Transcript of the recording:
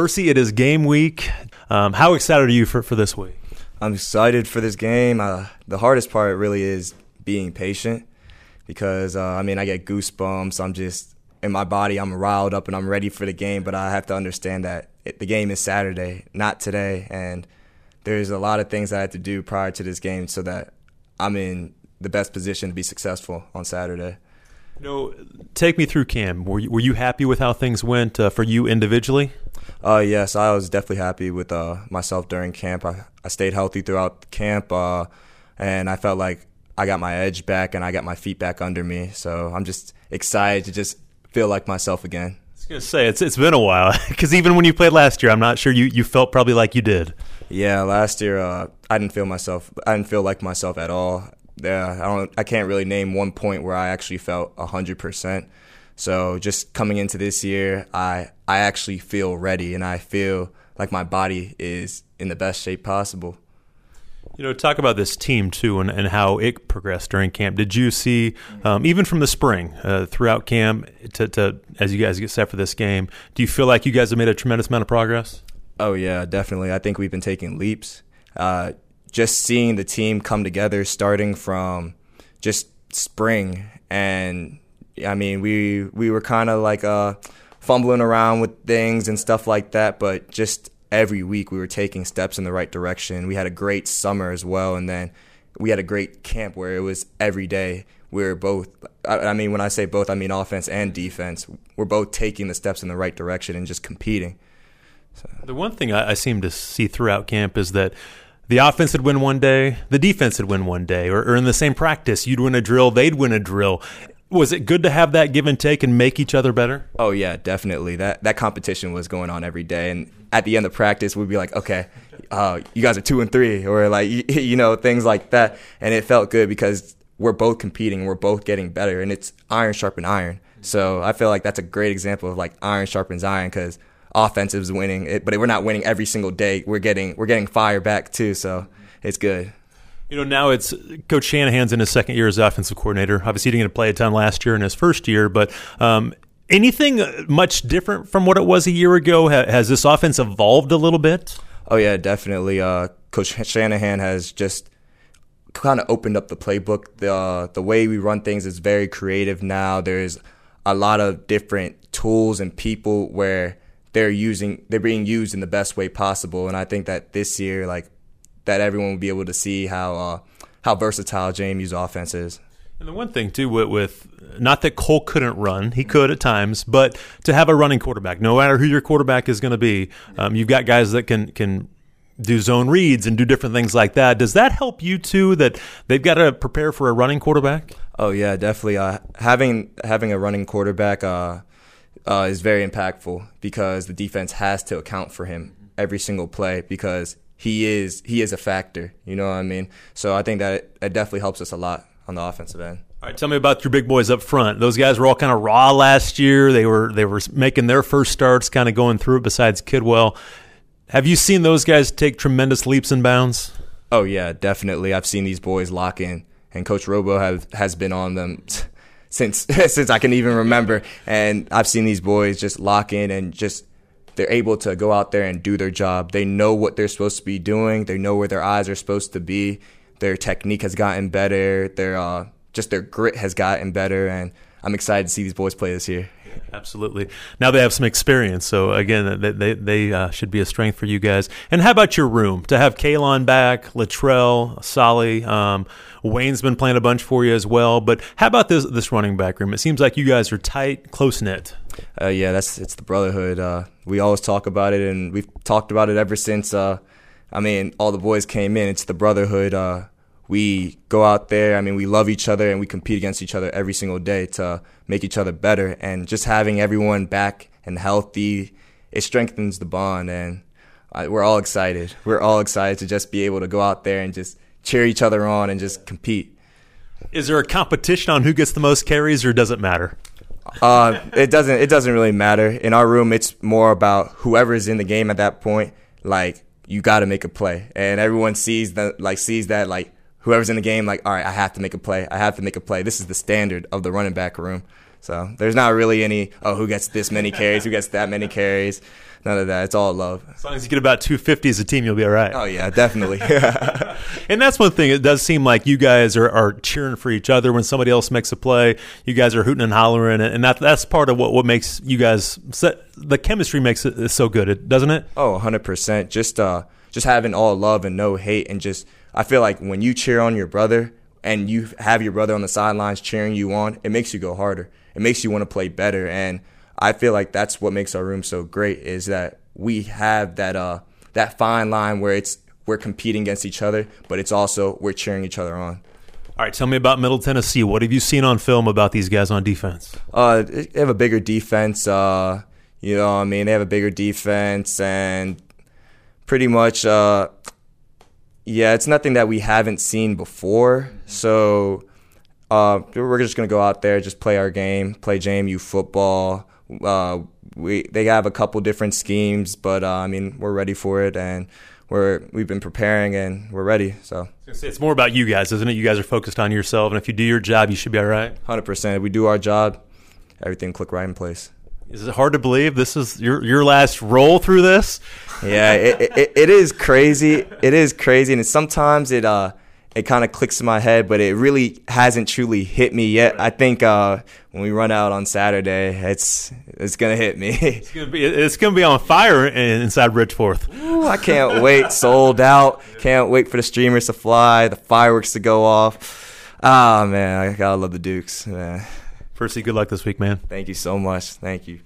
Percy, it is game week. Um, how excited are you for, for this week? I'm excited for this game. Uh, the hardest part really is being patient because, uh, I mean, I get goosebumps. I'm just, in my body, I'm riled up and I'm ready for the game, but I have to understand that it, the game is Saturday, not today. And there's a lot of things I have to do prior to this game so that I'm in the best position to be successful on Saturday. You know, take me through Cam. Were you, were you happy with how things went uh, for you individually? Uh, yes, I was definitely happy with uh, myself during camp. I, I stayed healthy throughout camp, uh, and I felt like I got my edge back and I got my feet back under me. So I'm just excited to just feel like myself again. I was gonna say it's it's been a while because even when you played last year, I'm not sure you, you felt probably like you did. Yeah, last year uh, I didn't feel myself. I didn't feel like myself at all yeah, I don't. I can't really name one point where I actually felt hundred percent. So just coming into this year, I I actually feel ready, and I feel like my body is in the best shape possible. You know, talk about this team too, and, and how it progressed during camp. Did you see, um, even from the spring uh, throughout camp, to, to as you guys get set for this game, do you feel like you guys have made a tremendous amount of progress? Oh yeah, definitely. I think we've been taking leaps. Uh, just seeing the team come together starting from just spring and I mean we we were kind of like uh fumbling around with things and stuff like that but just every week we were taking steps in the right direction. We had a great summer as well and then we had a great camp where it was every day we were both I, mean when I say both I mean offense and defense. We're both taking the steps in the right direction and just competing. So. The one thing I, I seem to see throughout camp is that the offense would win one day, the defense would win one day, or, or in the same practice, you'd win a drill, they'd win a drill. Was it good to have that give and take and make each other better? Oh yeah, definitely. That that competition was going on every day, and at the end of practice, we'd be like, okay, uh, you guys are two and three, or like you, you know things like that, and it felt good because we're both competing, we're both getting better, and it's iron sharpen iron. So I feel like that's a great example of like iron sharpens iron because offensives winning, it, but we're not winning every single day. We're getting we're getting fire back too, so it's good. You know, now it's Coach Shanahan's in his second year as offensive coordinator. Obviously, he didn't get to play a ton last year in his first year, but um, anything much different from what it was a year ago? Has this offense evolved a little bit? Oh yeah, definitely. Uh, Coach Shanahan has just kind of opened up the playbook. The uh, the way we run things is very creative now. There's a lot of different tools and people where they're using they're being used in the best way possible. And I think that this year, like that, everyone will be able to see how uh, how versatile JMU's offense is. And the one thing too with, with, not that Cole couldn't run, he could at times, but to have a running quarterback, no matter who your quarterback is going to be, um, you've got guys that can can do zone reads and do different things like that. Does that help you too? That they've got to prepare for a running quarterback. Oh yeah, definitely. Uh, having having a running quarterback. Uh, uh, is very impactful because the defense has to account for him every single play because he is he is a factor. You know what I mean? So I think that it, it definitely helps us a lot on the offensive end. All right, tell me about your big boys up front. Those guys were all kind of raw last year. They were they were making their first starts, kind of going through it. Besides Kidwell, have you seen those guys take tremendous leaps and bounds? Oh yeah, definitely. I've seen these boys lock in, and Coach Robo have has been on them since since I can even remember. And I've seen these boys just lock in and just they're able to go out there and do their job. They know what they're supposed to be doing. They know where their eyes are supposed to be. Their technique has gotten better. Their uh, just their grit has gotten better, and I'm excited to see these boys play this year. Absolutely. Now they have some experience, so again, they they, they uh, should be a strength for you guys. And how about your room to have Kaelon back, Latrell, Solly? Um, Wayne's been playing a bunch for you as well. But how about this this running back room? It seems like you guys are tight, close knit. Uh, yeah, that's it's the brotherhood. Uh, we always talk about it, and we've talked about it ever since. Uh, I mean, all the boys came in. It's the brotherhood. We go out there. I mean, we love each other and we compete against each other every single day to make each other better. And just having everyone back and healthy, it strengthens the bond. And I, we're all excited. We're all excited to just be able to go out there and just cheer each other on and just compete. Is there a competition on who gets the most carries, or does it matter? Uh, it doesn't. It doesn't really matter. In our room, it's more about whoever is in the game at that point. Like you got to make a play, and everyone sees that. Like sees that. Like whoever's in the game, like, all right, I have to make a play. I have to make a play. This is the standard of the running back room. So there's not really any oh who gets this many carries, who gets that many carries. None of that. It's all love. As long as you get about 250 as a team, you'll be all right. Oh yeah, definitely. and that's one thing. It does seem like you guys are, are cheering for each other when somebody else makes a play. You guys are hooting and hollering, and that that's part of what, what makes you guys the chemistry makes it so good, doesn't it? Oh, 100 percent. Just uh, just having all love and no hate, and just I feel like when you cheer on your brother and you have your brother on the sidelines cheering you on, it makes you go harder. It makes you want to play better, and I feel like that's what makes our room so great is that we have that uh that fine line where it's we're competing against each other, but it's also we're cheering each other on. All right, tell me about Middle Tennessee. What have you seen on film about these guys on defense? Uh, they have a bigger defense. Uh, you know, I mean, they have a bigger defense, and pretty much, uh, yeah, it's nothing that we haven't seen before. So, uh, we're just gonna go out there, just play our game, play JMU football. Uh, we they have a couple different schemes, but uh, I mean we're ready for it, and we're we've been preparing and we're ready. So it's more about you guys, isn't it? You guys are focused on yourself, and if you do your job, you should be all right. Hundred percent. If we do our job, everything click right in place. Is it hard to believe this is your your last roll through this? Yeah, it, it, it is crazy. It is crazy, and sometimes it uh it kind of clicks in my head, but it really hasn't truly hit me yet. I think uh, when we run out on Saturday, it's it's gonna hit me. it's gonna be it's gonna be on fire inside Bridgeforth. Ooh, I can't wait. Sold out. Can't wait for the streamers to fly, the fireworks to go off. Ah man, I gotta love the Dukes, man. Percy, good luck this week, man. Thank you so much. Thank you.